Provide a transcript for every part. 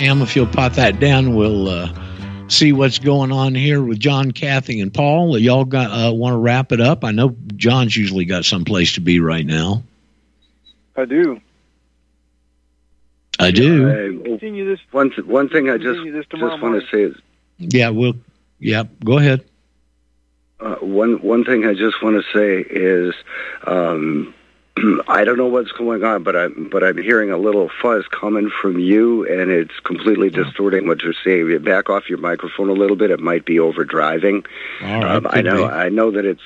Am, if you'll pot that down, we'll uh, see what's going on here with John, Kathy, and Paul. Y'all got uh, want to wrap it up? I know John's usually got some place to be right now. I do. I do. Uh, Continue this. one one thing I just Continue this tomorrow just want morning. to say is Yeah, we'll. Yeah, go ahead. uh, one one thing I just want to say is um, I don't know what's going on, but I'm but I'm hearing a little fuzz coming from you, and it's completely distorting what you're saying. You back off your microphone a little bit; it might be overdriving. Right. Um, I know be. I know that it's.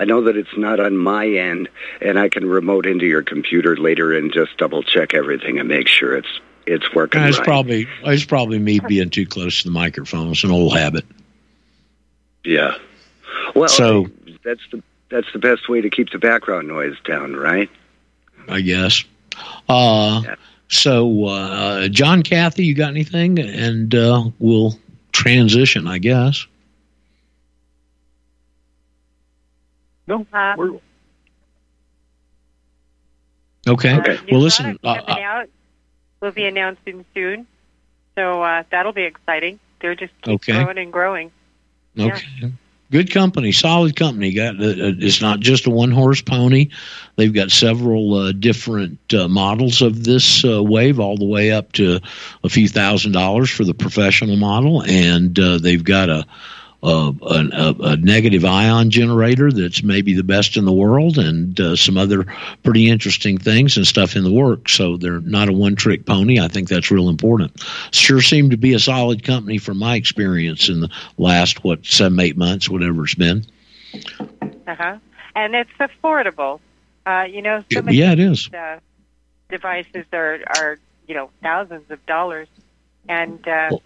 I know that it's not on my end, and I can remote into your computer later and just double check everything and make sure it's it's working It's right. probably it's probably me being too close to the microphone. It's an old habit. Yeah. Well, So- that's the that's the best way to keep the background noise down, right? I guess. Uh, Yeah. so, uh, John, Kathy, you got anything? And uh, we'll transition, I guess. No, Um, we're, Okay. uh, Okay. Well, listen, product uh, coming out will be announcing soon, so uh, that'll be exciting. They're just keep Okay. growing and growing. Okay. Good company, solid company. Got uh, uh, it's not just a one horse pony. They've got several uh, different uh, models of this uh, wave, all the way up to a few thousand dollars for the professional model, and uh, they've got a a, a a negative ion generator that's maybe the best in the world, and uh, some other pretty interesting things and stuff in the works. So they're not a one trick pony. I think that's real important. Sure seemed to be a solid company from my experience in the last what seven eight months, whatever it's been. Uh-huh. And it's affordable. Uh, you know, some of Yeah, it is. uh, devices are, are, you know, thousands of dollars. And uh, Well-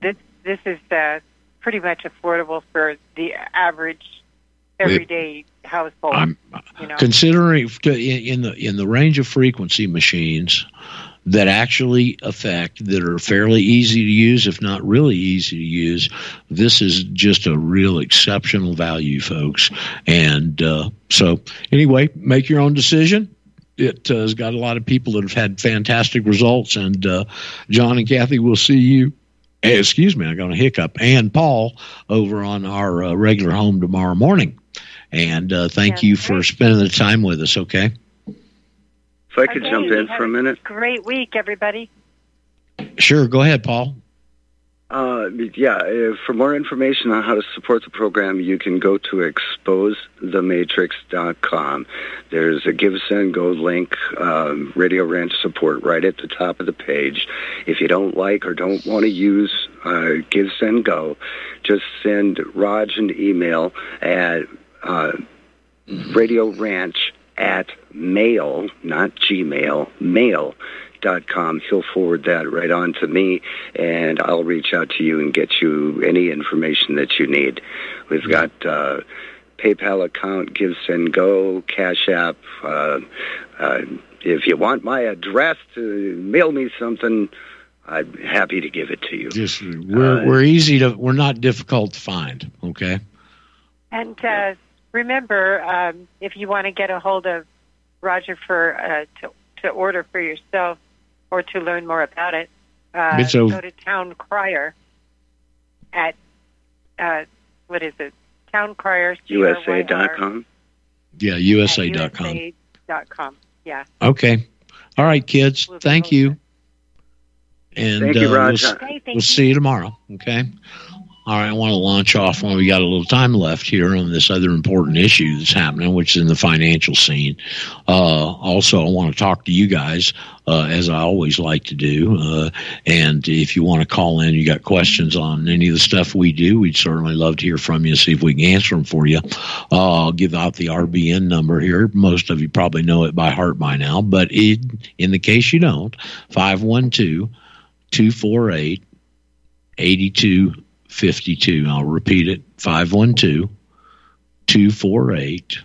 this, this is uh, pretty much affordable for the average everyday household. I'm you know. considering in in the in the range of frequency machines that actually affect that are fairly easy to use, if not really easy to use. This is just a real exceptional value, folks. And uh, so, anyway, make your own decision. It uh, has got a lot of people that have had fantastic results, and uh, John and Kathy will see you. Eh, Excuse me, I got a hiccup. And Paul over on our uh, regular home tomorrow morning. And uh, thank That's you for great. spending the time with us. Okay. If I could Okay, jump in for a minute. Great week, everybody. Sure. Go ahead, Paul. Uh, yeah, uh, for more information on how to support the program, you can go to exposethematrix.com. There's a Give, Send, Go link, um, Radio Ranch support right at the top of the page. If you don't like or don't want to use uh, Give, Send, Go, just send Raj an email at uh, Radio Ranch at mail, not Gmail, mail com. He'll forward that right on to me, and I'll reach out to you and get you any information that you need. We've got uh, PayPal account, Give Send Go, Cash App. Uh, uh, if you want my address to mail me something, I'm happy to give it to you. Just we're Uh, we're easy to we're not difficult to find. Okay. And uh, remember, um, if you want to get a hold of Roger for uh, to, to order for yourself or to learn more about it, uh, It's a- go to Town Crier at uh, what is it? Town Crier USA.com. Yeah. USA.com. USA.com. Yeah. Okay. All right, kids. We'll be Thank over you. And Thank you, uh, we'll, Raj. Okay. Thank we'll you. see you tomorrow. Okay. All right. I want to launch off when we got a little time left here on this other important issue that's happening, which is in the financial scene. Uh, also, I want to talk to you guys, uh, as I always like to do. Uh, and if you want to call in, you got questions on any of the stuff we do, we'd certainly love to hear from you, see if we can answer them for you. Uh, I'll give out the RBN number here. Most of you probably know it by heart by now, but it, in the case you don't, 512 248 8252. I'll repeat it 512 248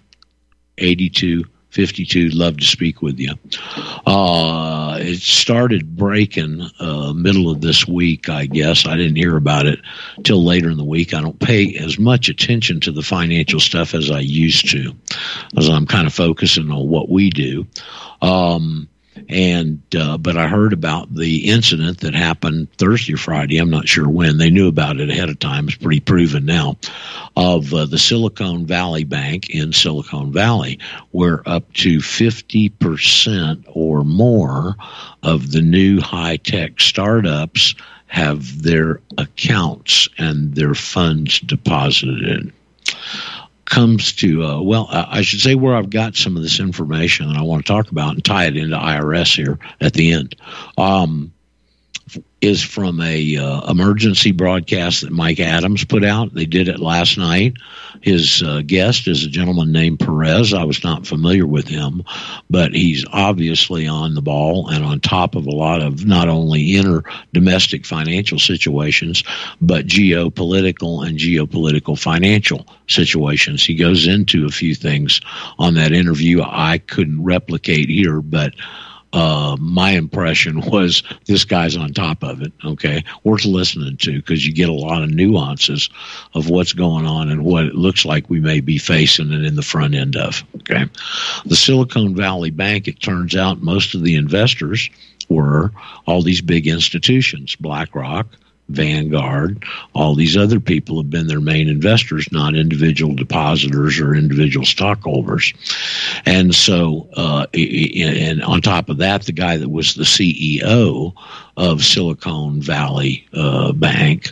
8252. Love to speak with you. Uh, it started breaking uh, middle of this week, I guess. I didn't hear about it till later in the week. I don't pay as much attention to the financial stuff as I used to, as I'm kind of focusing on what we do. Um, and uh, but I heard about the incident that happened Thursday or Friday. I'm not sure when. They knew about it ahead of time. It's pretty proven now. Of uh, the Silicon Valley Bank in Silicon Valley, where up to 50 percent or more of the new high tech startups have their accounts and their funds deposited comes to uh, well i should say where i've got some of this information that i want to talk about and tie it into irs here at the end. Um, is from a uh, emergency broadcast that Mike Adams put out. They did it last night. His uh, guest is a gentleman named Perez. I was not familiar with him, but he's obviously on the ball and on top of a lot of not only inner domestic financial situations, but geopolitical and geopolitical financial situations. He goes into a few things on that interview I couldn't replicate here, but uh, my impression was this guy's on top of it. Okay, worth listening to because you get a lot of nuances of what's going on and what it looks like we may be facing and in the front end of. Okay, the Silicon Valley Bank. It turns out most of the investors were all these big institutions, BlackRock, Vanguard, all these other people have been their main investors, not individual depositors or individual stockholders. And so, uh, and on top of that, the guy that was the CEO of Silicon Valley uh, Bank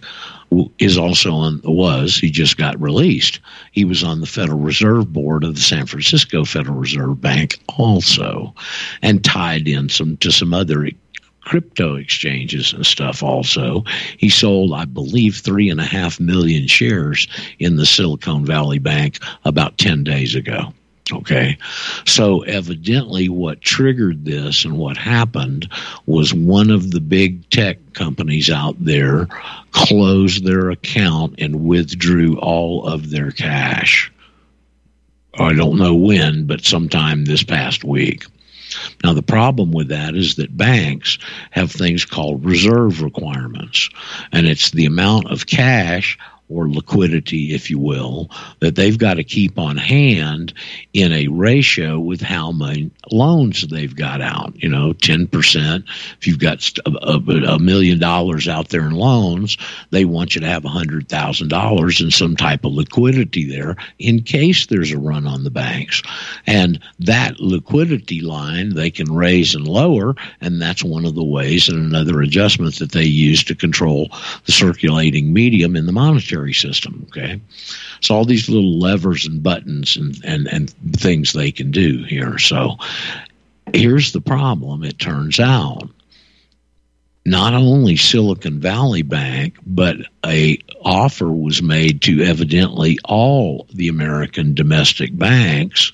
is also on was he just got released he was on the federal reserve board of the san francisco federal reserve bank also and tied in some to some other crypto exchanges and stuff also. He sold, I believe, three and a half million shares in the Silicon Valley Bank about 10 days ago. Okay. So evidently, what triggered this and what happened was one of the big tech companies out there closed their account and withdrew all of their cash. I don't know when, but sometime this past week. Now, the problem with that is that banks have things called reserve requirements, and it's the amount of cash or liquidity, if you will, that they've got to keep on hand in a ratio with how many loans they've got out. You know, 10%. If you've got a, a million dollars out there in loans, they want you to have $100,000 in some type of liquidity there in case there's a run on the banks. And that liquidity line they can raise and lower, and that's one of the ways and another adjustment that they use to control the circulating medium in the monetary system. Okay, so all these little levers and buttons and and and things they can do here. So here's the problem. It turns out not only Silicon Valley Bank, but a offer was made to evidently all the American domestic banks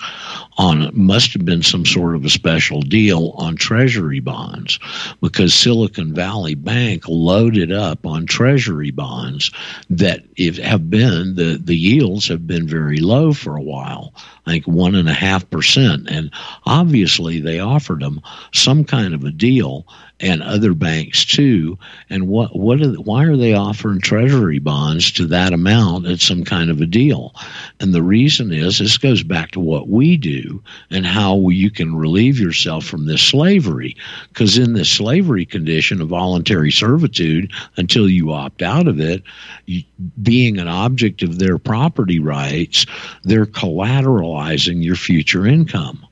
on must have been some sort of a special deal on treasury bonds because Silicon Valley Bank loaded up on treasury bonds that if have been the, the yields have been very low for a while. I think one and a half percent. And obviously they offered them some kind of a deal and other banks too. And what what are, why are they offering treasury bonds to that amount at some kind of a deal? And the reason is this goes back to what we do and how you can relieve yourself from this slavery. Because in this slavery condition of voluntary servitude, until you opt out of it, you, being an object of their property rights, they're collateralizing your future income.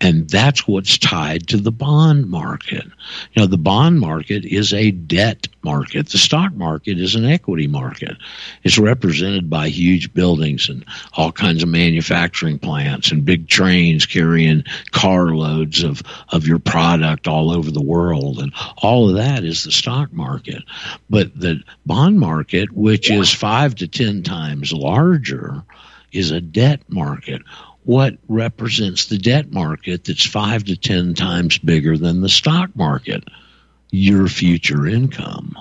And that's what's tied to the bond market. You know, the bond market is a debt market. The stock market is an equity market. It's represented by huge buildings and all kinds of manufacturing plants and big trains carrying carloads of, of your product all over the world. And all of that is the stock market. But the bond market, which is five to 10 times larger, is a debt market what represents the debt market that's five to 10 times bigger than the stock market? Your future income.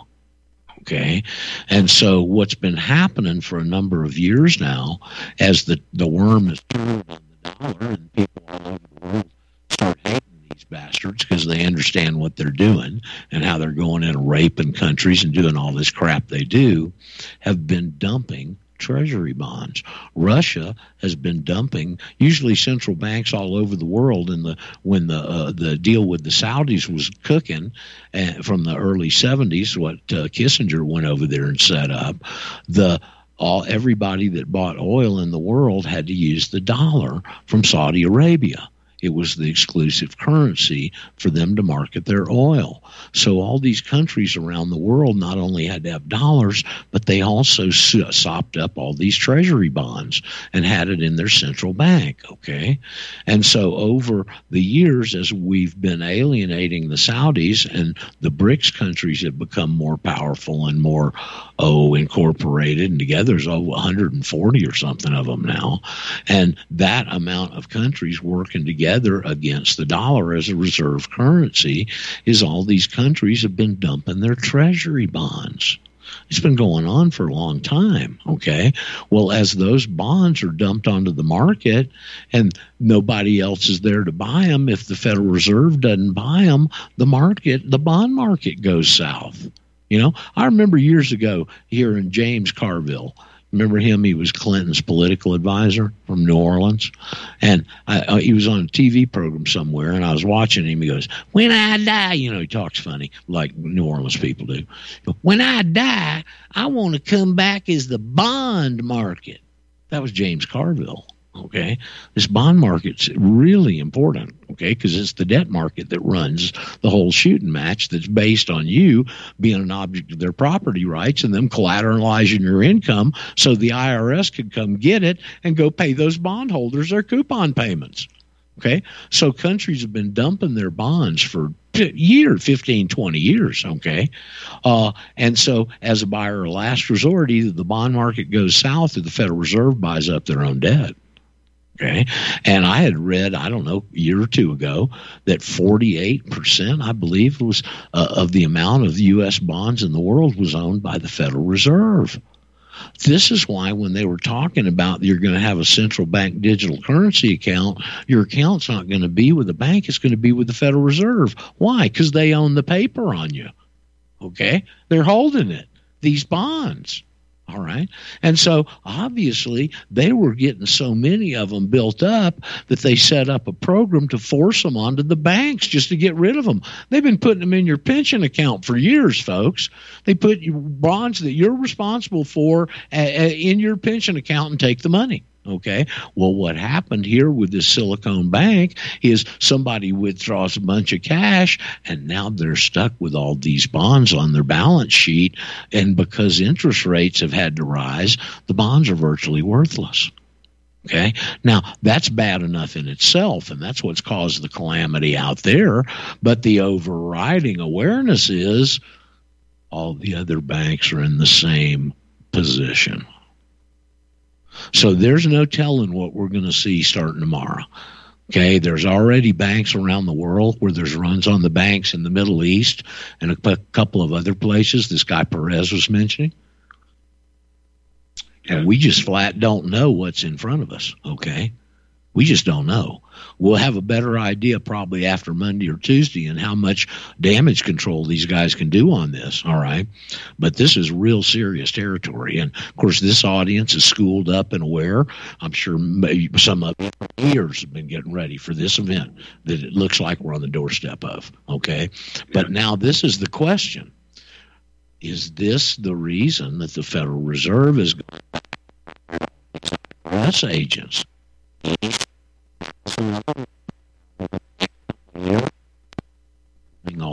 Okay. And so what's been happening for a number of years now, as the, the worm is turned on the dollar and people all over the world start hating these bastards because they understand what they're doing and how they're going in and raping countries and doing all this crap they do, have been dumping treasury bonds. Russia has been dumping usually central banks all over the world in the when the uh, the deal with the Saudis was cooking uh, from the early 70s what uh, Kissinger went over there and set up the all everybody that bought oil in the world had to use the dollar from Saudi Arabia it was the exclusive currency for them to market their oil. So all these countries around the world not only had to have dollars, but they also sopped up all these treasury bonds and had it in their central bank. Okay. And so over the years, as we've been alienating the Saudis and the BRICS countries have become more powerful and more, oh, incorporated and together there's over 140 or something of them now. And that amount of countries working together together against the dollar as a reserve currency is all these countries have been dumping their treasury bonds. It's been going on for a long time. Okay. Well, as those bonds are dumped onto the market and nobody else is there to buy them, if the Federal Reserve doesn't buy them, the market, the bond market goes south. You know, I remember years ago here in James Carville, Remember him? He was Clinton's political advisor from New Orleans, and I, uh, he was on a TV program somewhere. And I was watching him. He goes, "When I die," you know, he talks funny like New Orleans people do. When I die, I want to come back as the bond market. That was James Carville. Okay, this bond market's really important. Okay, because it's the debt market that runs the whole shooting match. That's based on you being an object of their property rights and them collateralizing your income, so the IRS could come get it and go pay those bondholders their coupon payments. Okay, so countries have been dumping their bonds for year 15 20 years okay uh, and so as a buyer of last resort either the bond market goes south or the federal reserve buys up their own debt Okay. And I had read, I don't know, a year or two ago that 48%, I believe, was uh, of the amount of U.S. bonds in the world was owned by the Federal Reserve. This is why when they were talking about you're going to have a central bank digital currency account, your account's not going to be with the bank, it's going to be with the Federal Reserve. Why? Because they own the paper on you. Okay? They're holding it, these bonds. All right. And so obviously they were getting so many of them built up that they set up a program to force them onto the banks just to get rid of them. They've been putting them in your pension account for years, folks. They put bonds that you're responsible for in your pension account and take the money. Okay. Well, what happened here with this Silicon Bank is somebody withdraws a bunch of cash and now they're stuck with all these bonds on their balance sheet. And because interest rates have had to rise, the bonds are virtually worthless. Okay. Now that's bad enough in itself, and that's what's caused the calamity out there. But the overriding awareness is all the other banks are in the same position. So there's no telling what we're going to see starting tomorrow. Okay, there's already banks around the world where there's runs on the banks in the Middle East and a p- couple of other places this guy Perez was mentioning. And we just flat don't know what's in front of us. Okay. We just don't know. We'll have a better idea probably after Monday or Tuesday and how much damage control these guys can do on this. All right. But this is real serious territory. And of course, this audience is schooled up and aware. I'm sure some of years have been getting ready for this event that it looks like we're on the doorstep of. Okay. But now this is the question Is this the reason that the Federal Reserve is press agents?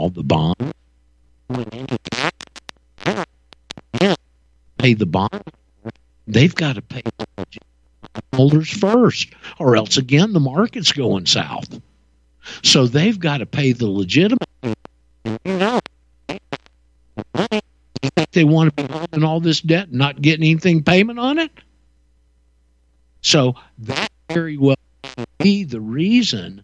All the bond. Pay the bond. They've got to pay the holders first, or else again the market's going south. So they've got to pay the legitimate. They want to be holding all this debt and not getting anything payment on it. So that very well be the reason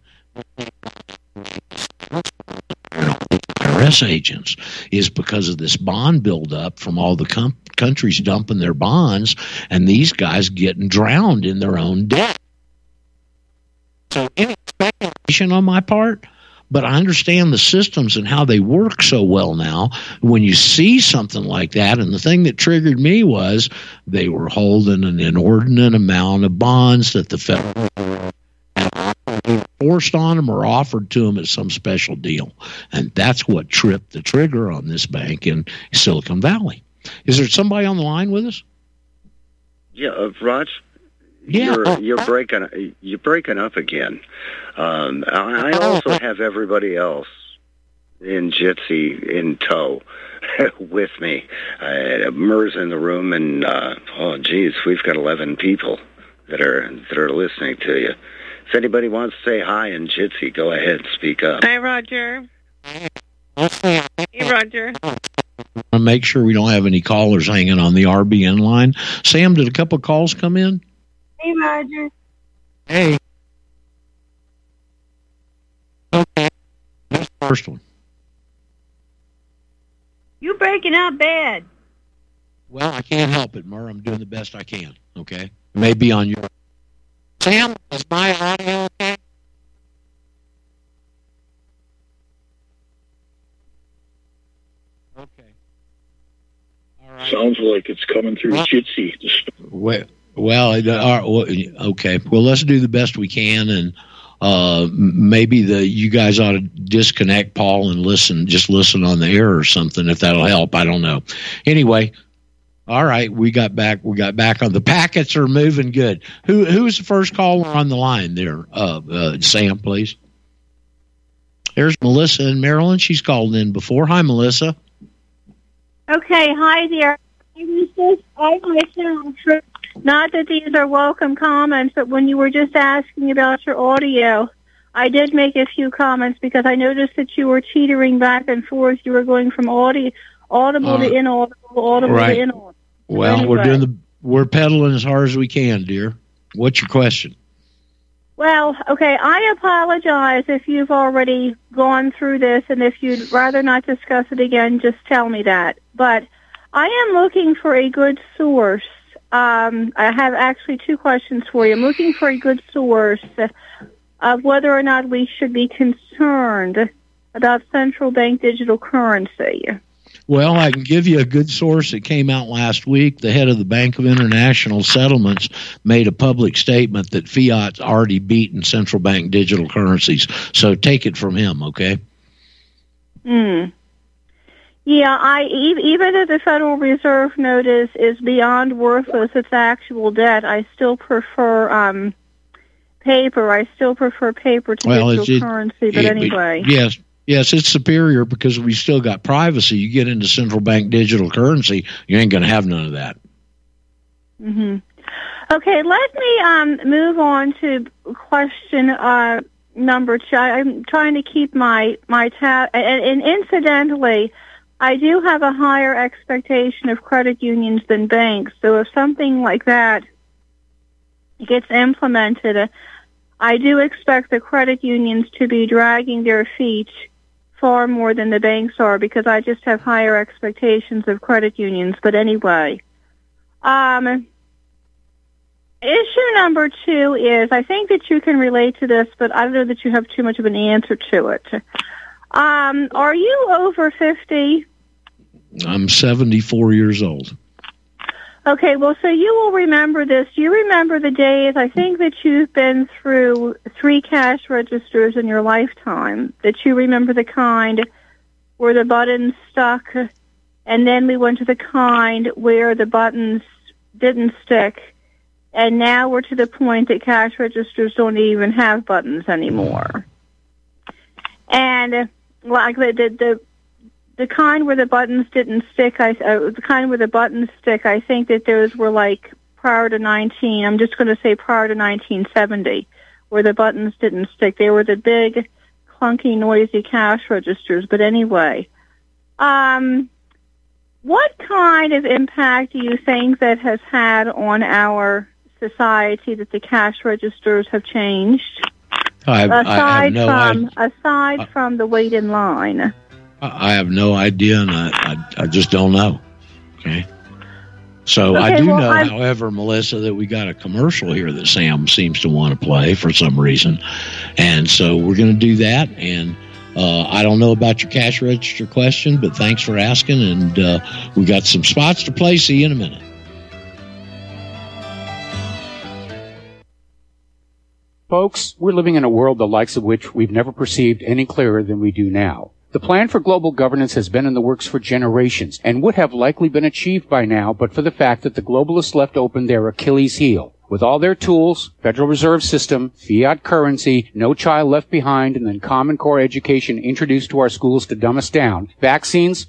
IRS agents is because of this bond buildup from all the com- countries dumping their bonds and these guys getting drowned in their own debt. So, any speculation on my part? but I understand the systems and how they work so well now. When you see something like that, and the thing that triggered me was they were holding an inordinate amount of bonds that the federal forced on them or offered to them at some special deal. And that's what tripped the trigger on this bank in Silicon Valley. Is there somebody on the line with us? Yeah, uh, Raj. Yeah. You're, you're breaking you're breaking up again. Um, I also have everybody else in Jitsi in tow with me. Uh, Mur's in the room, and uh, oh, geez, we've got eleven people that are that are listening to you. If anybody wants to say hi in Jitsi, go ahead, speak up. Hi, Roger. Hey, Roger. to make sure we don't have any callers hanging on the RBN line. Sam, did a couple of calls come in? Hey, Roger. Hey. Okay. That's the first one. You're breaking up bad. Well, I can't help it, Mur. I'm doing the best I can. Okay. Maybe on your. Sam, is my audio okay? Okay. All right. Sounds like it's coming through Well- Jitsi. Well, well, it- uh, well, okay. Well, let's do the best we can, and uh, maybe the you guys ought to disconnect Paul and listen, just listen on the air or something if that'll help. I don't know. Anyway, all right, we got back. We got back on the packets are moving good. Who who was the first caller on the line there? Uh, uh, Sam, please. There's Melissa in Maryland. She's called in before. Hi, Melissa. Okay, hi there. I was just, I myself, not that these are welcome comments, but when you were just asking about your audio, I did make a few comments because I noticed that you were teetering back and forth. You were going from audio, audible Uh, to inaudible, audible right. to inaudible. Well, we're doing the we're pedaling as hard as we can, dear. What's your question? Well, okay, I apologize if you've already gone through this and if you'd rather not discuss it again, just tell me that. But I am looking for a good source. Um, I have actually two questions for you. I'm looking for a good source of whether or not we should be concerned about central bank digital currency. Well, I can give you a good source that came out last week. The head of the Bank of International Settlements made a public statement that fiat's already beaten central bank digital currencies. So take it from him, okay? Hmm. Yeah, I even if the Federal Reserve notice is, beyond worthless, it's actual debt. I still prefer um, paper. I still prefer paper to Well, digital it- currency. But Yeah, anyway, yes, yes, it's superior because we still got privacy. You get into central bank digital currency, you ain't going to have none of that. hmm okay. Let me um, move on to question uh, number two. I'm trying to keep my my tab. And, and incidentally, I do have a higher expectation of credit unions than banks. So if something like that gets implemented, I do expect the credit unions to be dragging their feet far more than the banks are because I just have higher expectations of credit unions. But anyway, um, issue number two is I think that you can relate to this, but I don't know that you have too much of an answer to it. Um, are you over 50? I'm 74 years old. Okay, well, so you will remember this. You remember the days, I think that you've been through three cash registers in your lifetime, that you remember the kind where the buttons stuck, and then we went to the kind where the buttons didn't stick, and now we're to the point that cash registers don't even have buttons anymore. And like the the, the the kind where the buttons didn't stick, I uh, the kind where the buttons stick, I think that those were like prior to 19. I'm just going to say prior to 1970, where the buttons didn't stick. They were the big, clunky, noisy cash registers. But anyway, um, what kind of impact do you think that has had on our society that the cash registers have changed? I, I have aside no from idea. aside from the wait in line. I have no idea, and I, I, I just don't know. Okay. So I do well, know, I'm- however, Melissa, that we got a commercial here that Sam seems to want to play for some reason, and so we're going to do that. And Uh, I don't know about your cash register question, but thanks for asking. And uh, we got some spots to play. See you in a minute. Folks, we're living in a world the likes of which we've never perceived any clearer than we do now. The plan for global governance has been in the works for generations and would have likely been achieved by now but for the fact that the globalists left open their Achilles heel. With all their tools, Federal Reserve System, fiat currency, no child left behind, and then Common Core education introduced to our schools to dumb us down, vaccines,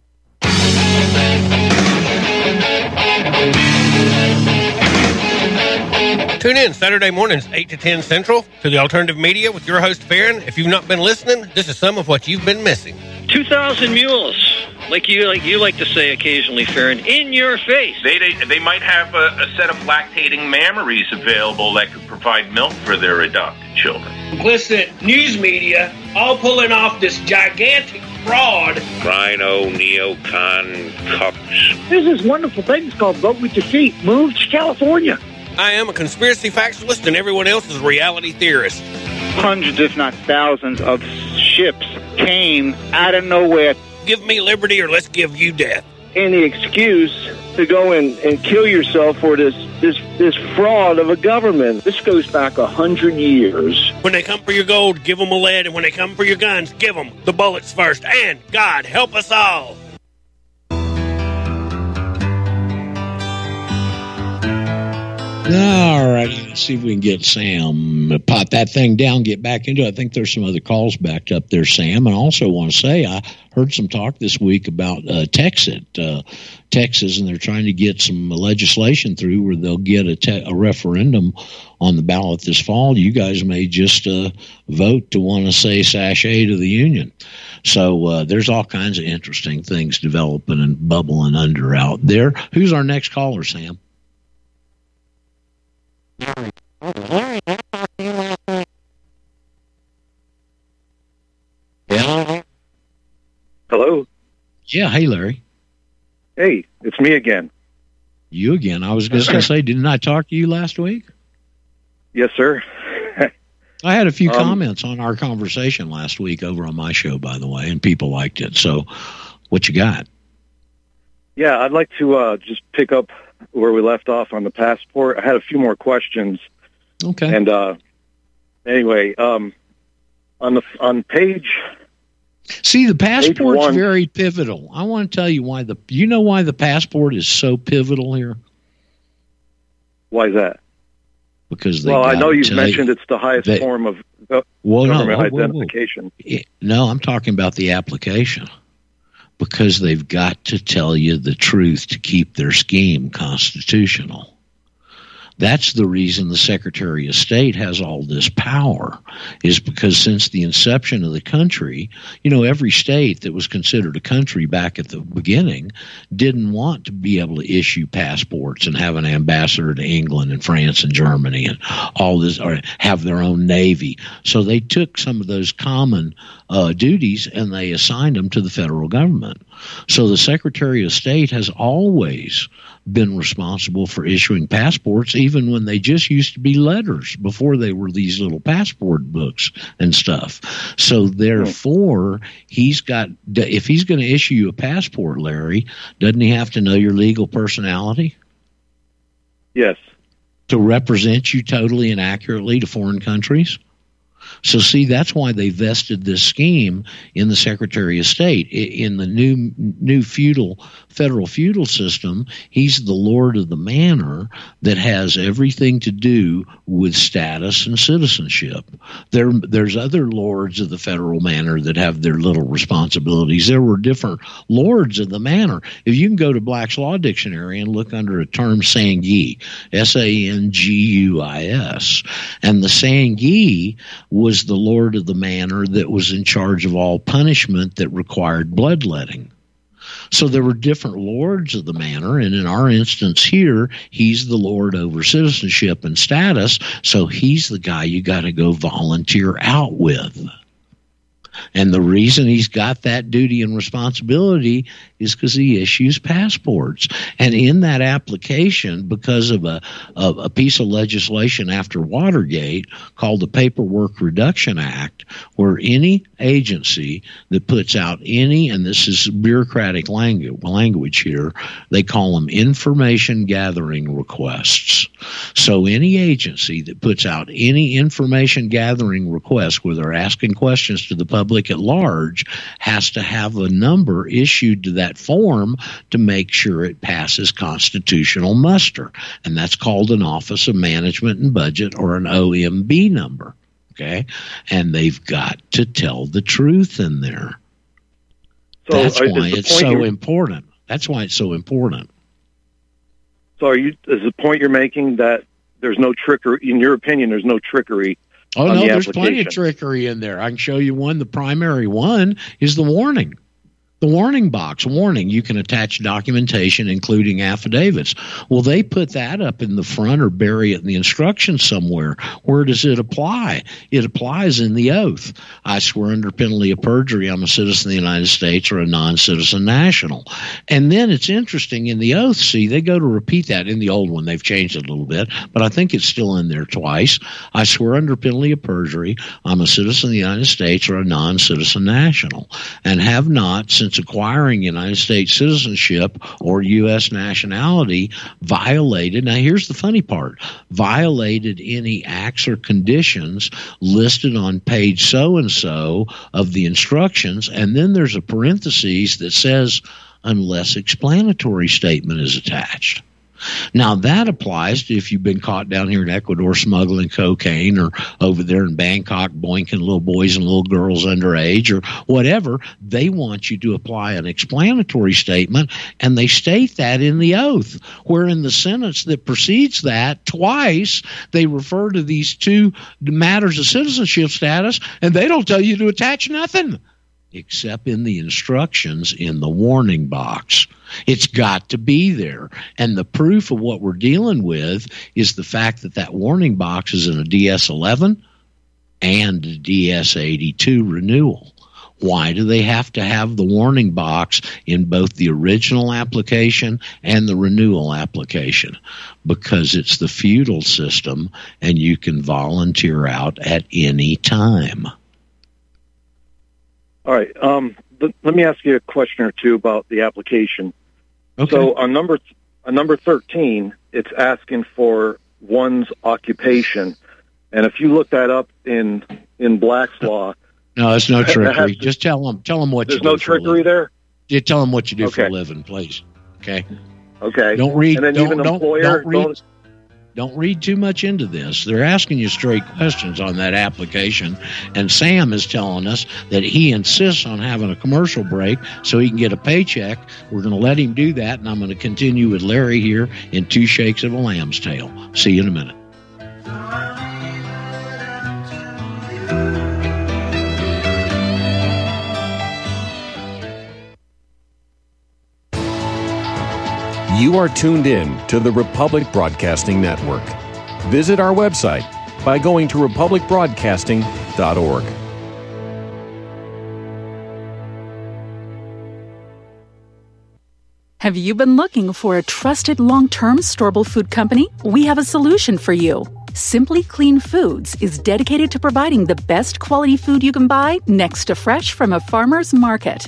Tune in Saturday mornings, 8 to 10 Central, to the alternative media with your host, Farron. If you've not been listening, this is some of what you've been missing. 2,000 mules, like you like you like to say occasionally, Farron, in your face. They, they, they might have a, a set of lactating mammaries available that could provide milk for their adopted children. Listen, news media all pulling off this gigantic fraud. RINO, neocon, cucks. There's this wonderful thing called Vote with Your Feet. Move to California. I am a conspiracy factualist, and everyone else is a reality theorist. Hundreds, if not thousands, of ships came out of nowhere. Give me liberty, or let's give you death. Any excuse to go and, and kill yourself for this, this this fraud of a government. This goes back a hundred years. When they come for your gold, give them a lead, and when they come for your guns, give them the bullets first. And God help us all. All right, let's see if we can get Sam pop that thing down, get back into it. I think there's some other calls backed up there, Sam. And I also want to say I heard some talk this week about uh, Texas, uh, Texas, and they're trying to get some legislation through where they'll get a, te- a referendum on the ballot this fall. You guys may just uh, vote to want to say sachet to the union. So uh, there's all kinds of interesting things developing and bubbling under out there. Who's our next caller, Sam? Hello. Yeah, hey Larry. Hey, it's me again. You again. I was just going to say, didn't I talk to you last week? Yes, sir. I had a few Um, comments on our conversation last week over on my show, by the way, and people liked it. So, what you got? Yeah, I'd like to uh, just pick up where we left off on the passport. I had a few more questions. Okay. And uh, anyway, um, on the on page See, the passport's very pivotal. I want to tell you why the. You know why the passport is so pivotal here? why is that? Because they Well, I know you've mentioned you- it's the highest they- form of Well, no, government whoa, whoa, whoa. identification. No, I'm talking about the application because they've got to tell you the truth to keep their scheme constitutional. That's the reason the Secretary of State has all this power, is because since the inception of the country, you know, every state that was considered a country back at the beginning didn't want to be able to issue passports and have an ambassador to England and France and Germany and all this, or have their own navy. So they took some of those common uh, duties and they assigned them to the federal government. So the Secretary of State has always been responsible for issuing passports, even when they just used to be letters before they were these little passport books and stuff. So therefore, he's got if he's going to issue you a passport, Larry, doesn't he have to know your legal personality? Yes. To represent you totally and accurately to foreign countries? So, see, that's why they vested this scheme in the Secretary of State. In the new new feudal federal feudal system, he's the lord of the manor that has everything to do with status and citizenship. There, there's other lords of the federal manor that have their little responsibilities. There were different lords of the manor. If you can go to Black's Law Dictionary and look under a term Sanguis, S A N G U I S, and the Sanguis was the lord of the manor that was in charge of all punishment that required bloodletting. So there were different lords of the manor, and in our instance here, he's the lord over citizenship and status, so he's the guy you got to go volunteer out with. And the reason he's got that duty and responsibility is because he issues passports. And in that application, because of a, a piece of legislation after Watergate called the Paperwork Reduction Act, where any agency that puts out any, and this is bureaucratic language, language here, they call them information gathering requests. So any agency that puts out any information gathering request where they're asking questions to the public at large has to have a number issued to that form to make sure it passes constitutional muster. And that's called an Office of Management and Budget or an OMB number. Okay. And they've got to tell the truth in there. So That's uh, why it's so important. That's why it's so important. So are you is the point you're making that there's no trickery in your opinion there's no trickery Oh no, the there's plenty of trickery in there. I can show you one. The primary one is the warning the warning box warning. You can attach documentation including affidavits. Well they put that up in the front or bury it in the instructions somewhere. Where does it apply? It applies in the oath. I swear under penalty of perjury i'm a citizen of the united states or a non-citizen national. And then it's interesting in the oath see they go to repeat that in the old one. They've changed it a little bit but i think it's still in there twice. I swear under penalty of perjury i'm a citizen of the united states or a non-citizen national. And have not since since acquiring United States citizenship or U.S. nationality violated. Now, here's the funny part violated any acts or conditions listed on page so and so of the instructions. And then there's a parenthesis that says, unless explanatory statement is attached. Now that applies to if you've been caught down here in Ecuador smuggling cocaine or over there in Bangkok boinking little boys and little girls underage or whatever. They want you to apply an explanatory statement and they state that in the oath. Where in the sentence that precedes that twice they refer to these two matters of citizenship status and they don't tell you to attach nothing except in the instructions in the warning box. It's got to be there. And the proof of what we're dealing with is the fact that that warning box is in a DS 11 and a DS 82 renewal. Why do they have to have the warning box in both the original application and the renewal application? Because it's the feudal system and you can volunteer out at any time. All right. Um, th- let me ask you a question or two about the application. Okay. So on number th- on number thirteen, it's asking for one's occupation, and if you look that up in in Black's law, no, there's no trickery. Just tell them tell them what you do. there's no trickery there. You tell them what you do okay. for a living, please. Okay. Okay. Don't read. And then don't, even don't, employer don't read. Don't, don't read too much into this. They're asking you straight questions on that application. And Sam is telling us that he insists on having a commercial break so he can get a paycheck. We're going to let him do that. And I'm going to continue with Larry here in Two Shakes of a Lamb's Tail. See you in a minute. You are tuned in to the Republic Broadcasting Network. Visit our website by going to republicbroadcasting.org. Have you been looking for a trusted long term storable food company? We have a solution for you. Simply Clean Foods is dedicated to providing the best quality food you can buy next to fresh from a farmer's market.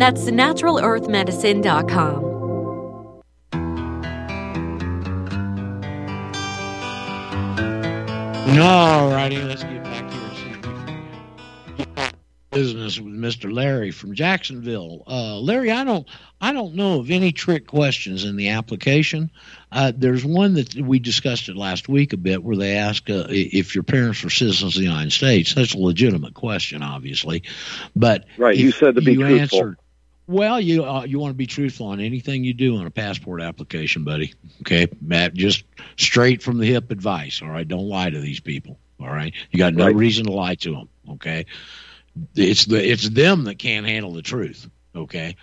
That's naturalearthmedicine.com. All righty, let's get back here business with Mr. Larry from Jacksonville. Uh, Larry, I don't, I don't know of any trick questions in the application. Uh, there's one that we discussed it last week a bit, where they ask uh, if your parents were citizens of the United States. That's a legitimate question, obviously, but right, you said to be you truthful. Answered, well, you uh, you want to be truthful on anything you do on a passport application, buddy. Okay, Matt, just straight from the hip advice. All right, don't lie to these people. All right, you got no Right. reason to lie to them. Okay, it's the it's them that can't handle the truth. Okay,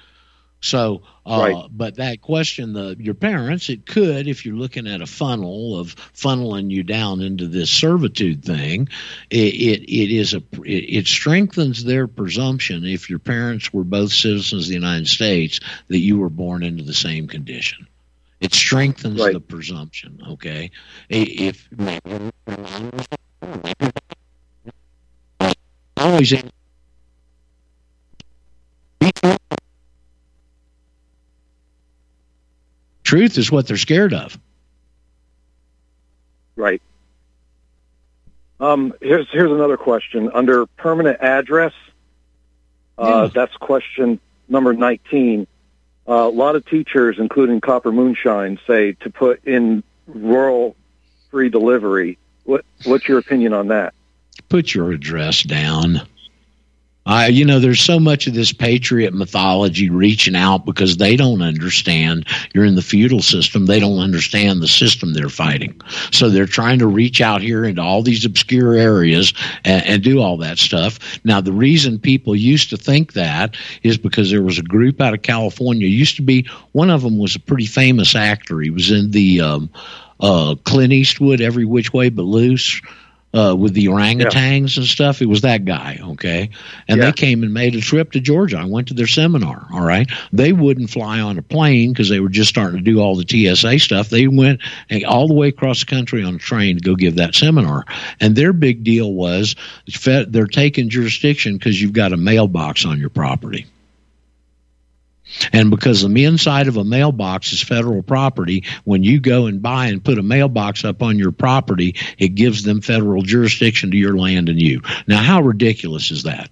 so uh, Right. but that question, the your parents, it could if you're looking at a funnel of funneling you down into this servitude thing. It it, it is a it, it strengthens their presumption if your parents were both citizens of the United States that you were born into the same condition. It strengthens the presumption. Okay, if always truth is what they're scared of. Right. Um, here's here's another question. Under permanent address, uh, that's question number 19. Uh, a lot of teachers, including Copper Moonshine, say to put in rural free delivery. What what's your opinion on that? Put your address down. You know, there's so much of this patriot mythology reaching out because they don't understand. You're in the feudal system. They don't understand the system they're fighting. So they're trying to reach out here into all these obscure areas and, and do all that stuff. Now, the reason people used to think that is because there was a group out of California. Used to be one of them was a pretty famous actor. He was in the um, uh, Clint Eastwood, Every Which Way But Loose uh, with the orangutans and stuff. It was that guy, okay? And they came and made a trip to Georgia. I went to their seminar, all right? They wouldn't fly on a plane because they were just starting to do all the TSA stuff. They went all the way across the country on a train to go give that seminar. And their big deal was they're taking jurisdiction because you've got a mailbox on your property. And because the inside of a mailbox is federal property, when you go and buy and put a mailbox up on your property, it gives them federal jurisdiction to your land and you. Now, how ridiculous is that?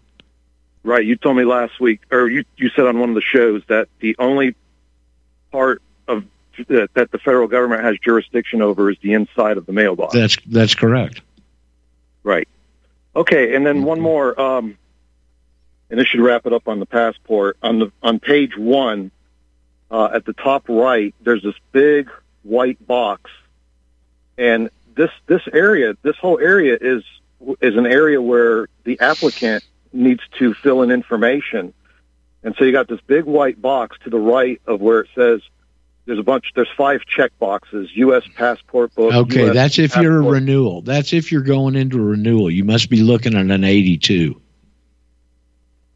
Right. You told me last week, or you, you said on one of the shows that the only part of that, that the federal government has jurisdiction over is the inside of the mailbox. That's that's correct. Right. Okay, and then one more. Um, and this should wrap it up on the passport. On the on page one, uh, at the top right, there's this big white box, and this this area, this whole area is is an area where the applicant needs to fill in information, and so you got this big white box to the right of where it says. There's a bunch. There's five check boxes. U.S. passport book. Okay, US that's if you're a renewal. That's if you're going into a renewal. You must be looking at an 82.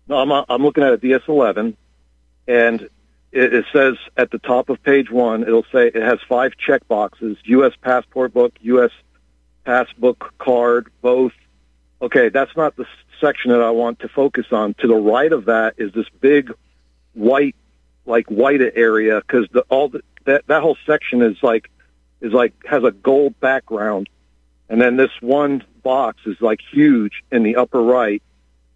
No, I'm uh, I'm looking at a DS11, and it, it says at the top of page one, it'll say it has five check boxes: U.S. passport book, U.S. passbook card, both. Okay, that's not the section that I want to focus on. To the right of that is this big white, like white area, because the all the, that that whole section is like is like has a gold background, and then this one box is like huge in the upper right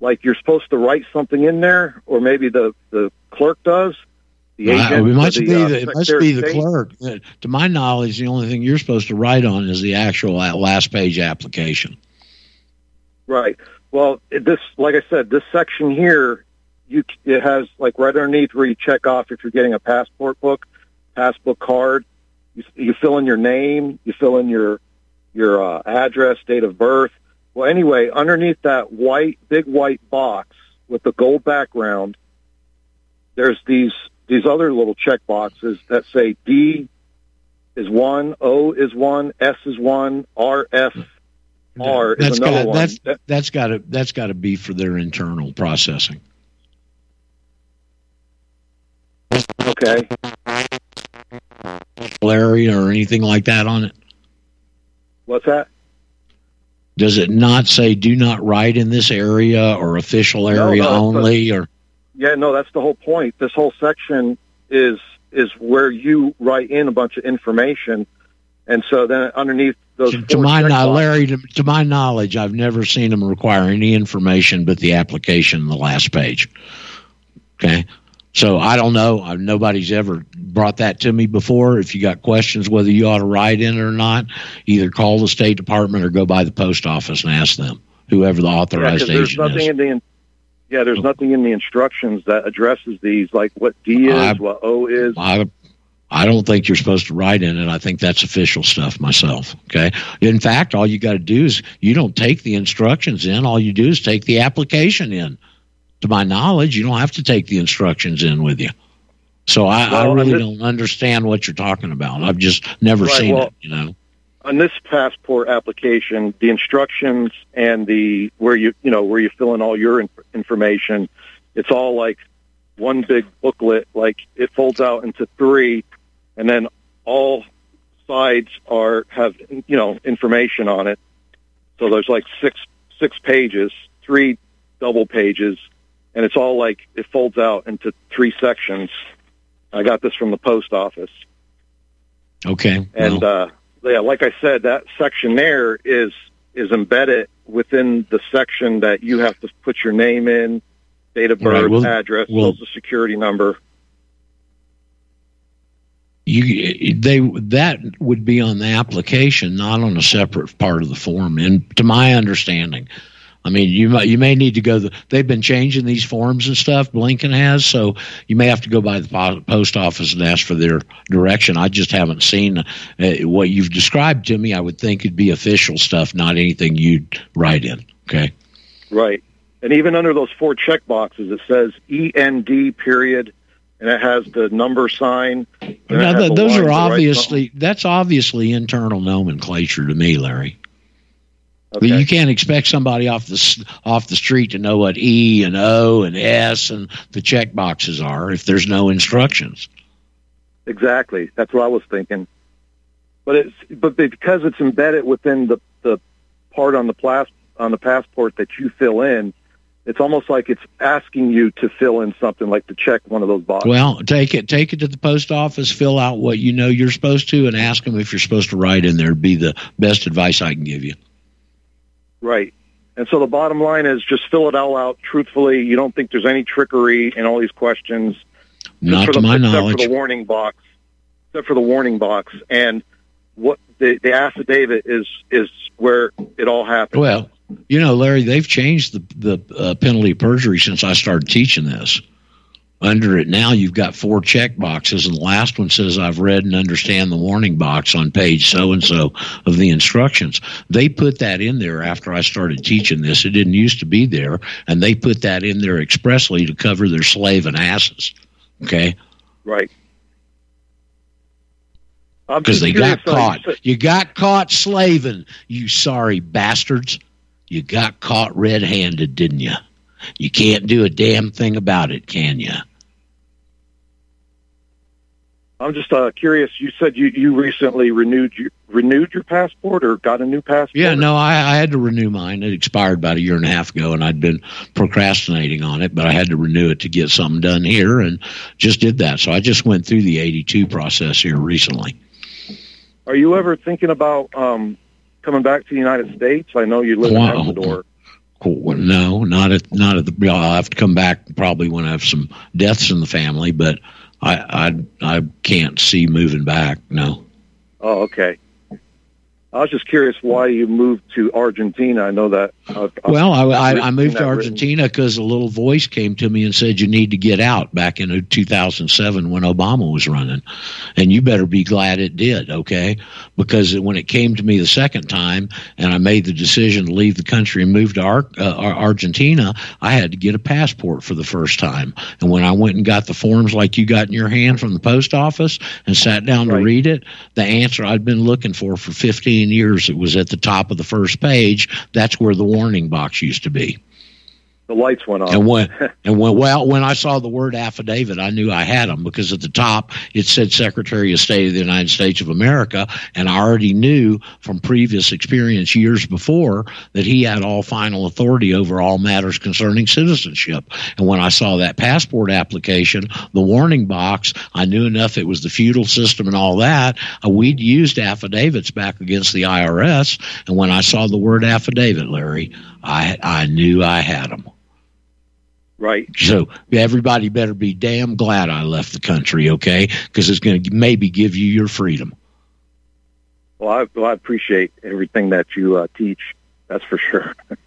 like you're supposed to write something in there, or maybe the the clerk does. The Uh, agent, it must the, be uh, the, it must be the State. clerk. Uh, To my knowledge, the only thing you're supposed to write on is the actual uh, last page application. Right. Well, this, like I said, this section here, you it has like right underneath where you check off if you're getting a passport book, passport card. You, you fill in your name, you fill in your your uh, address, date of birth. Well, anyway, underneath that white, big white box with the gold background, there's these these other little check boxes that say D is one, O is one, S is one, R F R is That's another got one. that's that's got to that's got to be for their internal processing. Okay. Area or anything like that on it? What's that? Does it not say do not write in this area or official area no, only or Yeah, no, that's the whole point. This whole section is is where you write in a bunch of information, and so then underneath those to four my knowledge, Larry, to, to my knowledge, I've never seen them require any information but the application in the last page. Okay, so I don't know. i nobody's ever brought that to me before. If you got questions whether you ought to write in it or not, either call the State Department or go by the post office and ask them. Whoever the authorized there's agent nothing is. in the in- yeah, there's oh. nothing in the instructions that addresses these, like what D is, I- what O is. I, I don't think you're supposed to write in it. I think that's official stuff myself. Okay. In fact, all you got to do is you don't take the instructions in. All you do is take the application in. To my knowledge, you don't have to take the instructions in with you. So I, Well, I really this- don't understand what you're talking about. I've just never Right, seen well- it. You know. on this passport application, the instructions and the where you you know where you fill in all your in, information, it's all like one big booklet. Like it folds out into three, and then all sides are have you know information on it. So there's like six six pages, three double pages, and it's all like it folds out into three sections. I got this from the post office. Okay. And uh, yeah, like I said, that section there is is embedded within the section that you have to put your name in, date of birth, Right, well- address, well- social security number. you they that would be on the application, not on a separate part of the form. And to my understanding, I mean, you might you may need to go. The, they've been changing these forms and stuff. Blinken has, so you may have to go by the post office and ask for their direction. I just haven't seen uh, what you've described to me. I would think it'd be official stuff, not anything you'd write in. Okay. Right. And even under those four check boxes, it says END period, and it has the number sign. Now, the those are obviously that's obviously internal nomenclature to me, Larry. Okay. You can't expect somebody off the off the street to know what E and O and S and the check boxes are if there's no instructions. Exactly. That's what I was thinking. But it's but because it's embedded within the the part on the plas- on the passport that you fill in, it's almost like it's asking you to fill in something like to check one of those boxes. Well, take it take it to the post office, fill out what you know you're supposed to, and ask them if you're supposed to write in there. Would be the best advice I can give you. Right. And so the bottom line is just fill it all out truthfully. You don't think there's any trickery in all these questions. Not for to the, my except knowledge. for the warning box. Except for the warning box. And what the, the affidavit is is where it all happened. Well, you know, Larry, they've changed the the uh, penalty of perjury since I started teaching this. Under it now, you've got four check boxes, and the last one says, "I've read and understand the warning box on page so and so of the instructions." They put that in there after I started teaching this. It didn't used to be there, and they put that in there expressly to cover their slaving asses. Okay, Right. Because they got you caught. said- You got caught slaving, you sorry bastards. You got caught red handed, didn't you? You can't do a damn thing about it, can you? I'm just uh, curious. You said you, you recently renewed your renewed your passport or got a new passport. Yeah, no, I, I had to renew mine. It expired about a year and a half ago, and I'd been procrastinating on it, but I had to renew it to get something done here, and just did that. So I just went through the 82 process here recently. Are you ever thinking about um, coming back to the United States? I know you live Wow. in Ecuador. No, not at not at the. I'll have to come back probably when I have some deaths in the family, but I I I can't see moving back. No. Oh, okay. I was just curious why you moved to Argentina. I know that. Uh, Well, I, I, I moved to. Argentina because a little voice came to me and said you need to get out back in 2007 when Obama was running, and you better be glad it did, okay? Because when it came to me the second time and I made the decision to leave the country and move to Ar- uh, Argentina, I had to get a passport for the first time. And when I went and got the forms like you got in your hand from the post office and sat down to read it, the answer I'd been looking for for 15 years, it was at the top of the first page. That's where the warning box used to be. The lights went on. And when and when well when I saw the word affidavit, I knew I had them because at the top it said Secretary of State of the United States of America, and I already knew from previous experience years before that he had all final authority over all matters concerning citizenship. And when I saw that passport application, the warning box, I knew enough it was the feudal system and all that. Uh, we'd used affidavits back against the IRS, and when I saw the word affidavit, Larry, I I knew I had them. Right. So everybody better be damn glad I left the country, okay? Because it's going to maybe give you your freedom. Well, I, well, I appreciate everything that you uh, teach. That's for sure.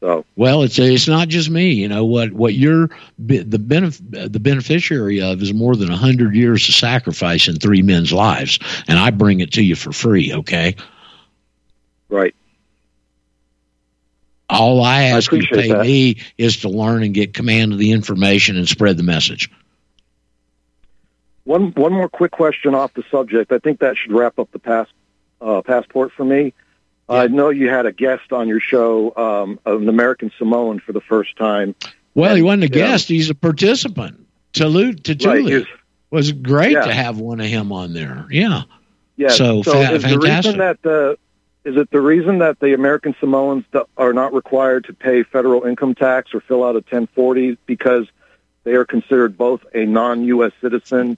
so Well, it's it's not just me. You know what what you're the benef- the beneficiary of is more than a hundred years of sacrifice in three men's lives, and I bring it to you for free, okay? Right. All I ask you to appreciate pay that. me is to learn and get command of the information and spread the message. one one more quick question off the subject. I think that should wrap up the pass uh, passport for me. I know you had a guest on your show, um, an American Samoan, for the first time. Well, he wasn't a Yeah. guest; he's a participant. Tulu Tatuli Right, was- great Yeah. to have one of him on there. Yeah. Yeah. So, fa- is the reason that the is it the reason that the American Samoans are not required to pay federal income tax or fill out a 1040 because they are considered both a non-U.S. citizen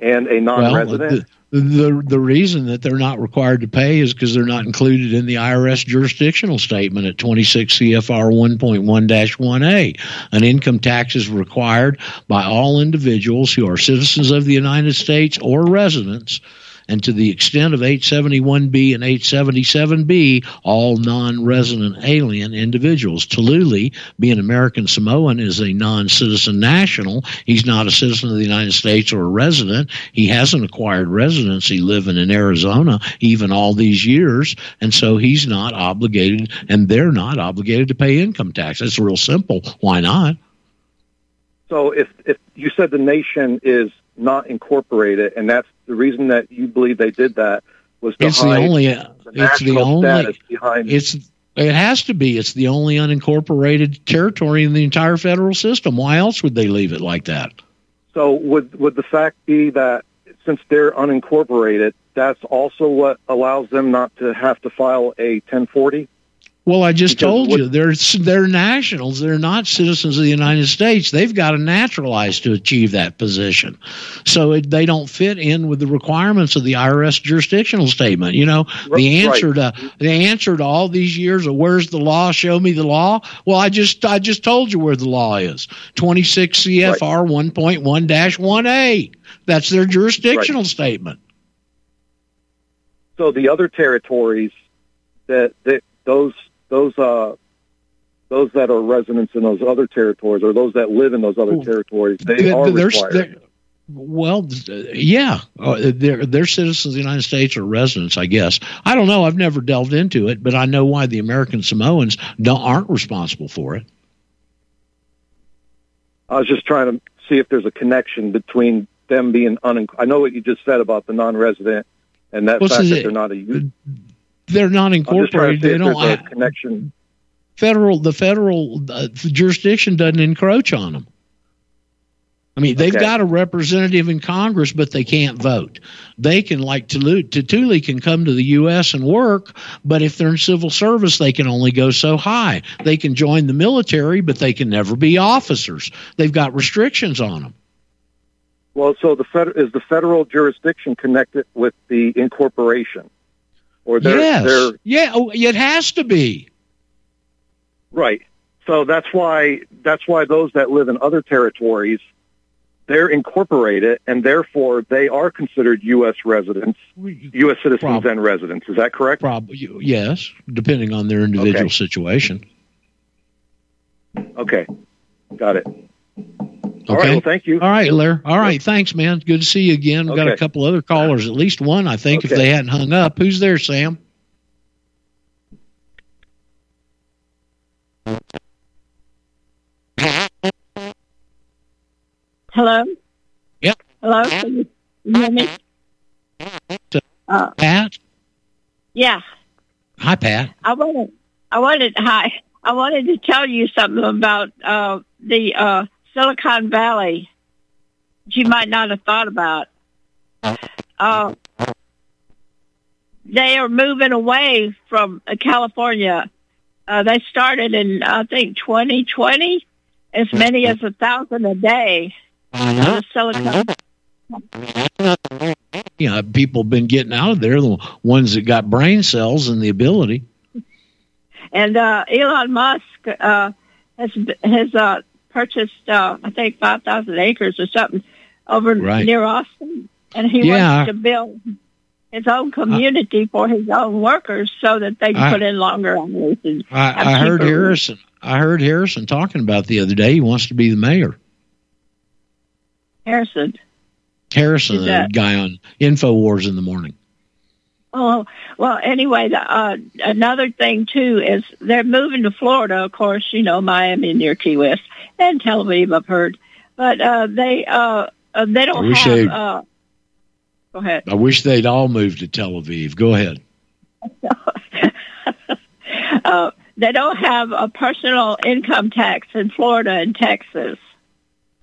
and a non-resident. Well, the, the the reason that they're not required to pay is because they're not included in the IRS jurisdictional statement at 26 CFR 1.1-1A. An income tax is required by all individuals who are citizens of the United States or residents and to the extent of 871B and 877B, all non resident alien individuals. Taulili, being American Samoan, is a non citizen national. He's not a citizen of the United States or a resident. He hasn't acquired residency living in Arizona even all these years, and so he's not obligated, and they're not obligated to pay income tax. It's real simple. Why not? So if if you said the nation is not incorporated, and that's the reason that you believe they did that was it's the only the it's the only behind. it's it has to be it's the only unincorporated territory in the entire federal system why else would they leave it like that So would would the fact be that since they're unincorporated, that's also what allows them not to have to file a 1040? Well i just Because told what- you they're they're nationals. They're not citizens of the united states. They've got to naturalize to achieve that position. So it, they don't fit in with the requirements of the irs jurisdictional statement. You know the Right. answer to the answer to all these years of where's the law show me the law? Well i just i just told you where the law is. 26 cfr 1.1-1a that's their jurisdictional statement. So the other territories that that those those uh those that are residents in those other territories or those that live in those other territories, they Th- are required. there- well, yeah, uh, they're they're citizens of the United States or residents, I guess. I don't know. I've never delved into it, but I know why the American Samoans don't, aren't responsible for it. I was just trying to see if there's a connection between them being un. I know what you just said about the non-resident and that Well, fact so that they're not a. They're not I'm just trying incorporated. They don't. there's a have- connection. federal the federal uh, jurisdiction doesn't encroach on them. I mean, they've Okay. got a representative in Congress, but they can't vote. They can, like Tulu- Tatuli, can come to the U.S. and work, but if they're in civil service, they can only go so high. They can join the military, but they can never be officers. They've got restrictions on them. Well, so the fed, is the federal jurisdiction connected with the incorporation, or they're, yes, they're yeah, oh, it has to be. right? So that's why that's why those that live in other territories, they're incorporated, and therefore they are considered U.S. residents, U.S. citizens and residents. Is that correct? Probably yes, depending on their individual Okay. situation. Okay, got it. All Okay. right. Well, thank you. All right, Larry. All right, thanks, man. Good to see you again. We've got a couple other callers, at least one, I think, if they hadn't hung up. Who's there, Sam? Hello? Yep. Hello? You can you hear me? Uh, Pat? yeah. Hi, Pat. I wanted, I wanted, hi. I wanted to tell you something about uh, the uh, Silicon Valley that you might not have thought about. Uh, they are moving away from uh, California. Uh, they started in, I think, 2020, as many as a thousand a day. out of Silicon You know, people have been getting out of there, the ones that got brain cells and the ability. And uh, Elon Musk uh, has has uh, purchased, uh, I think, five thousand acres or something over Right. near Austin, and he Yeah. wants to build his own community for his own workers so that they can I- put in longer hours. And I, I heard Harrison. I heard Harrison talking about the other day. He wants to be the mayor. Harrison. Harrison, the guy on Infowars in the morning. Oh well. Anyway, the, uh, another thing too is they're moving to Florida. Of course, you know Miami near Key West and Tel Aviv. I've heard, but uh, they uh, uh, they don't have. Uh, go ahead. I wish they'd all move to Tel Aviv. Go ahead. uh, they don't have a personal income tax in Florida and Texas.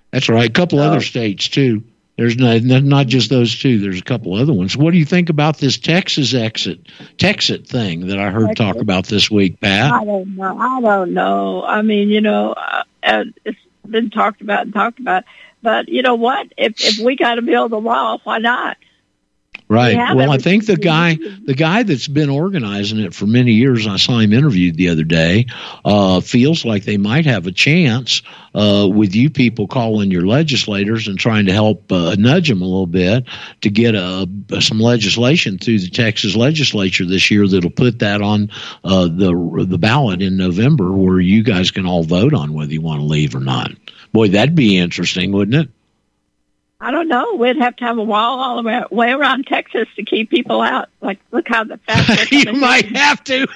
That's right. A couple other states too. There's not not just those two. There's a couple other ones. What do you think about this Texas exit Texit thing that I heard talk about this week, Pat? I don't know. I don't know. I mean, you know, uh, uh, it's been talked about and talked about, But you know what? If if we got to build a wall, why not? Right. We Well, I think the guy, the guy that's been organizing it for many years, I saw him interviewed the other day, uh, feels like they might have a chance uh, with you people calling your legislators and trying to help uh, nudge them a little bit to get a, some legislation through the Texas legislature this year that'll put that on uh, the the ballot in November, where you guys can all vote on whether you want to leave or not. Boy, that'd be interesting, wouldn't it? I don't know. We'd have to have a wall all the way around Texas to keep people out. Like, look how the fast you might have to.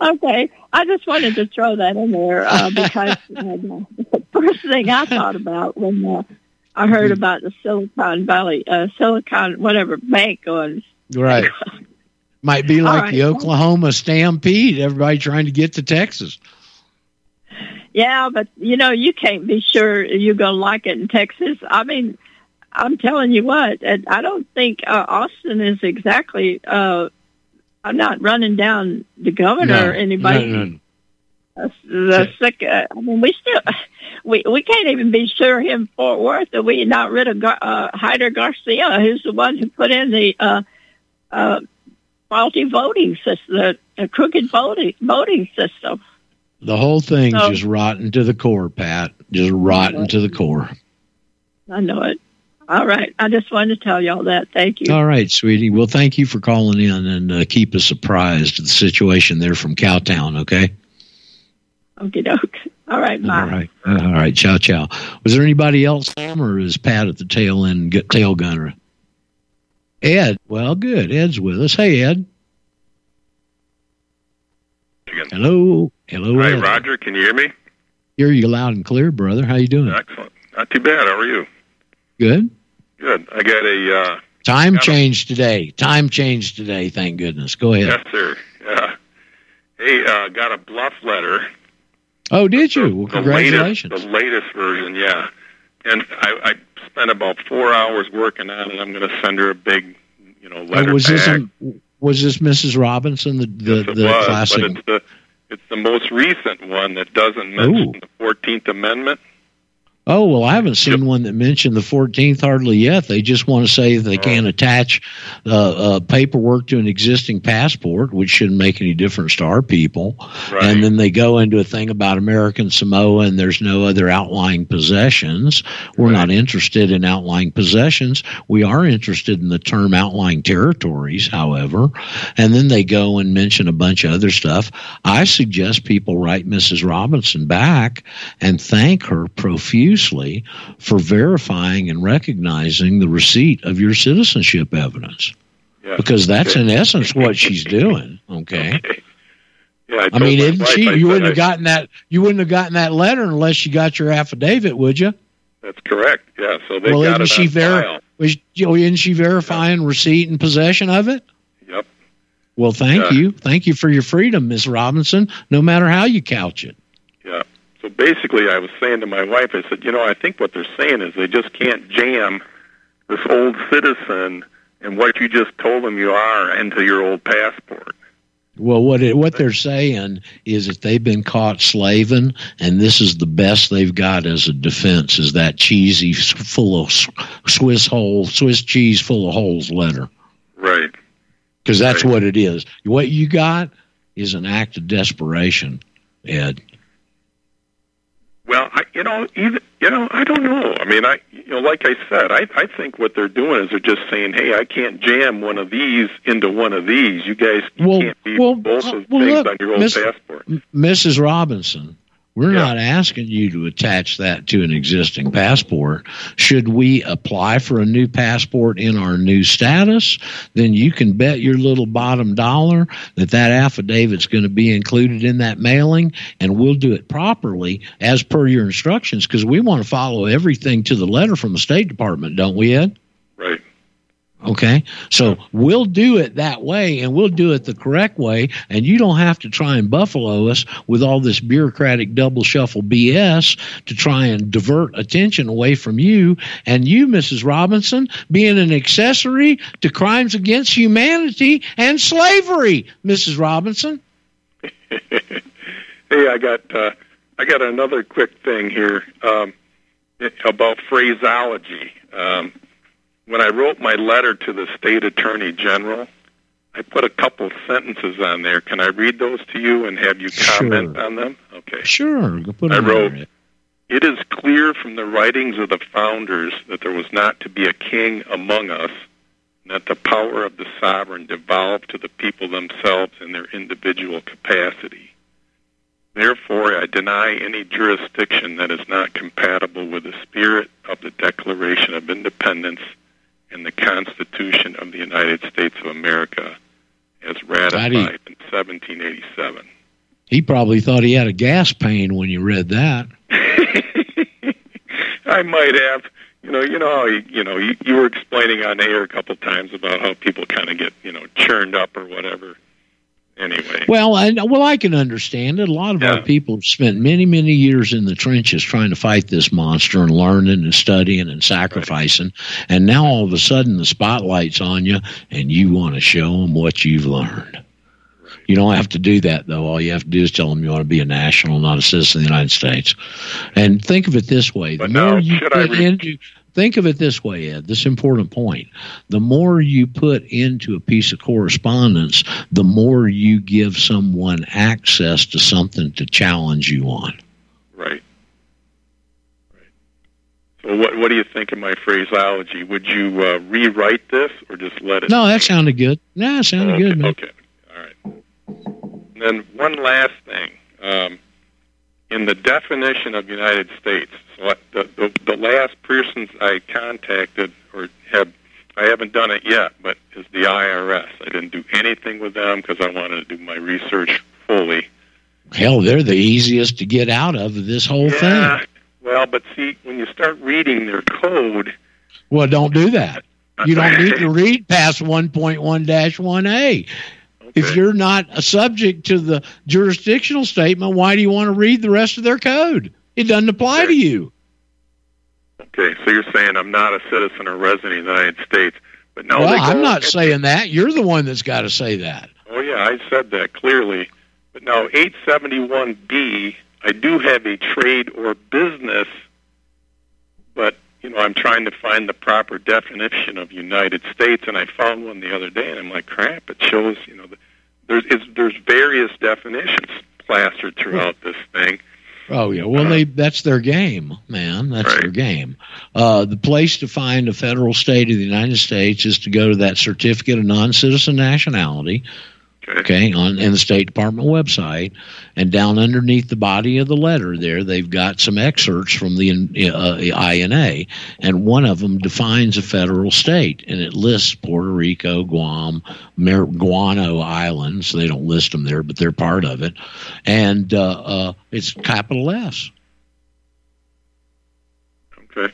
okay, I just wanted to throw that in there uh, because uh, the first thing I thought about when uh, I heard about the Silicon Valley, uh, Silicon whatever bank was right. Might be like right. the Oklahoma Stampede. Everybody trying to get to Texas. Yeah, but you know, you can't be sure you're going to like it in Texas. I mean, I'm telling you what, I don't think uh, Austin is exactly. Uh, I'm not running down the governor No, or anybody. no, no. Uh, the sick. Uh, I mean, we still we we can't even be sure here in Fort Worth that we not rid of Gar- uh, Heider Garcia, who's the one who put in the uh, uh, faulty voting system, the, the crooked voting voting system. The whole thing's So- just rotten to the core, Pat. Just rotten to the core. I know it. All right. I just wanted to tell y'all that. Thank you. All right, sweetie. Well, thank you for calling in and uh, keep us apprised of the situation there from Cowtown. Okay. Okie doke. All right. Bye. All right. All right. Ciao, ciao. Was there anybody else, Sam, or is Pat at the tail end, g- tail gunner? Ed. Well, good. Ed's with us. Hey, Ed. Hello. Hello, Hi, Ed. Roger. Can you hear me? Hear you loud and clear, brother. How you doing? Excellent. Not too bad. How are you? Good. Good. I got a uh, Time change changed today. Time change today. Thank goodness. Go ahead. yes, sir. Yeah. Hey, uh, got a bluff letter. Oh, did you? Well, The congratulations. latest, the latest version, yeah. And I, I spent about four hours working on it. I'm going to send her a big, you know, letter Oh, was this a, was this Mrs. Robinson, the the, Yes, the was, classic? but it's the it's the most recent one that doesn't mention the Fourteenth Amendment. Oh well, I haven't seen one that mentioned the Fourteenth hardly yet. They just want to say that they can't attach uh, uh, paperwork to an existing passport, which shouldn't make any difference to our people. And then they go into a thing about American Samoa, and there's no other outlying possessions. We're not interested in outlying possessions. We are interested in the term outlying territories, however. And then they go and mention a bunch of other stuff. I suggest people write Mrs. Robinson back and thank her profusely for verifying and recognizing the receipt of your citizenship evidence. Because that's in essence what she's doing. Okay. Yeah, I, I mean, isn't wife, she? I You wouldn't I- have gotten that. You wouldn't have gotten that letter unless you got your affidavit, would you? That's correct. Yeah, so they well, got isn't it she ver- file. was you know, isn't she verifying receipt and possession of it? Yep. Well, thank Yeah. you, thank you for your freedom, Miss Robinson. No matter how you couch it. So basically, I was saying to my wife, I said, you know, I think what they're saying is they just can't jam this old citizen and what you just told them you are into your old passport. Well, what it, what they're saying is that they've been caught slaving, and this is the best they've got as a defense. Is that cheesy, full of Swiss hole, Swiss cheese full of holes letter? Right. Because that's what it is. What you got is an act of desperation, Ed. Well, I, you know, even you know, I don't know. I mean, I you know, like I said, I I think what they're doing is they're just saying, hey, I can't jam one of these into one of these. You guys Well, can't be well, both of well, things look, on your old Miss- passport. Mrs. Robinson, we're not asking you to attach that to an existing passport. Should we apply for a new passport in our new status, then you can bet your little bottom dollar that that affidavit's going to be included in that mailing, and we'll do it properly as per your instructions because we want to follow everything to the letter from the State Department, don't we, Ed? Right. Okay. So we'll do it that way and we'll do it the correct way. And you don't have to try and buffalo us with all this bureaucratic double shuffle BS to try and divert attention away from you. And you, Mrs. Robinson, being an accessory to crimes against humanity and slavery, Mrs. Robinson. hey, I got uh, I got another quick thing here um, about phraseology. Um, when I wrote my letter to the state attorney general, I put a couple sentences on there. Can I read those to you and have you comment Sure. on them? Okay. Sure. Put I wrote, there. It is clear from the writings of the founders that there was not to be a king among us, and that the power of the sovereign devolved to the people themselves in their individual capacity. Therefore, I deny any jurisdiction that is not compatible with the spirit of the Declaration of Independence and the Constitution of the United States of America as ratified Righty. in 1787. He probably thought he had a gas pain when you read that. I might have. You know, you know how you, you know you, you were explaining on air a couple times about how people kind of get you know churned up or whatever. Anyway, Well, I, well, I can understand it. A lot of our people have spent many, many years in the trenches trying to fight this monster and learning and studying and sacrificing. And now all of a sudden the spotlight's on you and you want to show them what you've learned. You don't have to do that, though. All you have to do is tell them you want to be a national, not a citizen of the United States. And think of it this way: the now, more you should I re- into think of it this way, Ed. This important point: the more you put into a piece of correspondence, the more you give someone access to something to challenge you on. right, right. So, what what do you think of my phraseology? Would you uh, rewrite this or just let it? No, that sounded good. No, it sounded okay, good, man. Okay, all right. And then one last thing. Um, in the definition of United States, so the, the, the last persons I contacted or have, I haven't done it yet, but is the IRS. I didn't do anything with them because I wanted to do my research fully. Hell, they're the easiest to get out of this whole Yeah. thing. Well, but see, when you start reading their code, Well, don't do that. You don't need to read past one point one dash one A. If you're not a subject to the jurisdictional statement, why do you want to read the rest of their code? It doesn't apply to you. okay, so you're saying I'm not a citizen or resident of the United States, but no, well, I'm not saying that. You're the one that's got to say that. Oh yeah, I said that clearly. But now 871B, I do have a trade or business, but you know I'm trying to find the proper definition of United States, and I found one the other day, and I'm like, crap! It shows you know the, there's there's various definitions plastered throughout this thing. Oh yeah, well they that's their game, man. That's their game. Uh, the place to find a federal state of the United States is to go to that certificate of non-citizen nationality. Okay, on in the State Department website, and down underneath the body of the letter, there they've got some excerpts from the uh, INA, and one of them defines a federal state, and it lists Puerto Rico, Guam, Mar- Guano Islands. They don't list them there, but they're part of it, and uh, uh, it's capital S. Okay.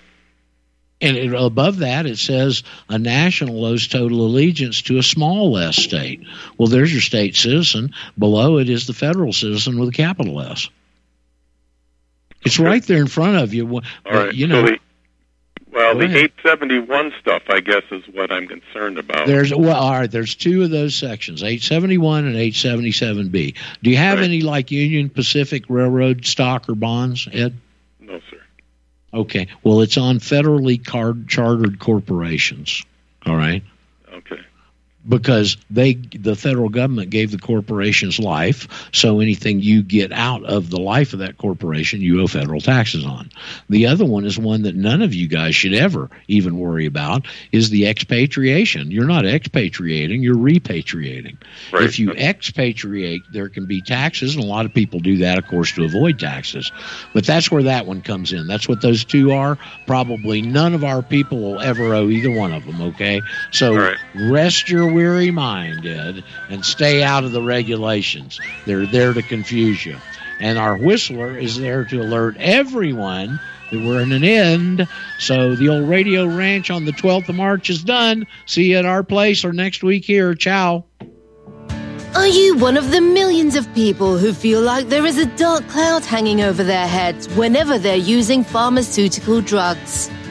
And it, above that, it says a national owes total allegiance to a small s state. Well, there's your state citizen. Below it is the federal citizen with a capital S. It's right there in front of you. All right. you know, so the, well, the ahead. 871 stuff, I guess, is what I'm concerned about. there's well, all right. There's two of those sections, 871 and 877B. Do you have any like Union Pacific Railroad stock or bonds, Ed? no, sir. Okay. Well, it's on federally card- chartered corporations. All right. Because they the federal government gave the corporations life. So anything you get out of the life of that corporation you owe federal taxes on. The other one is one that none of you guys should ever even worry about is the expatriation. You're not expatriating you're repatriating. If you expatriate there can be taxes and a lot of people do that of course to avoid taxes. But that's where that one comes in. That's what those two are. Probably none of our people will ever owe either one of them okay? So rest your weary mind ed and stay out of the regulations. They're there to confuse you. And our whistler is there to alert everyone that we're in an end. So the old radio ranch on the 12th of march is done. See you at our place or next week here. Ciao. Are you one of the millions of people who feel like there is a dark cloud hanging over their heads whenever they're using pharmaceutical drugs?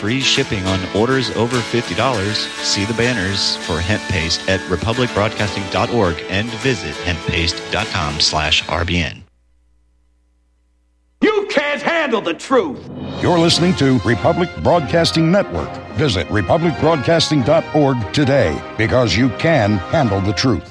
Free shipping on orders over $50. See the banners for hemp paste at republicbroadcasting.org and visit hemppaste.com slash RBN. You can't handle the truth. You're listening to Republic Broadcasting Network. Visit republicbroadcasting.org today because you can handle the truth.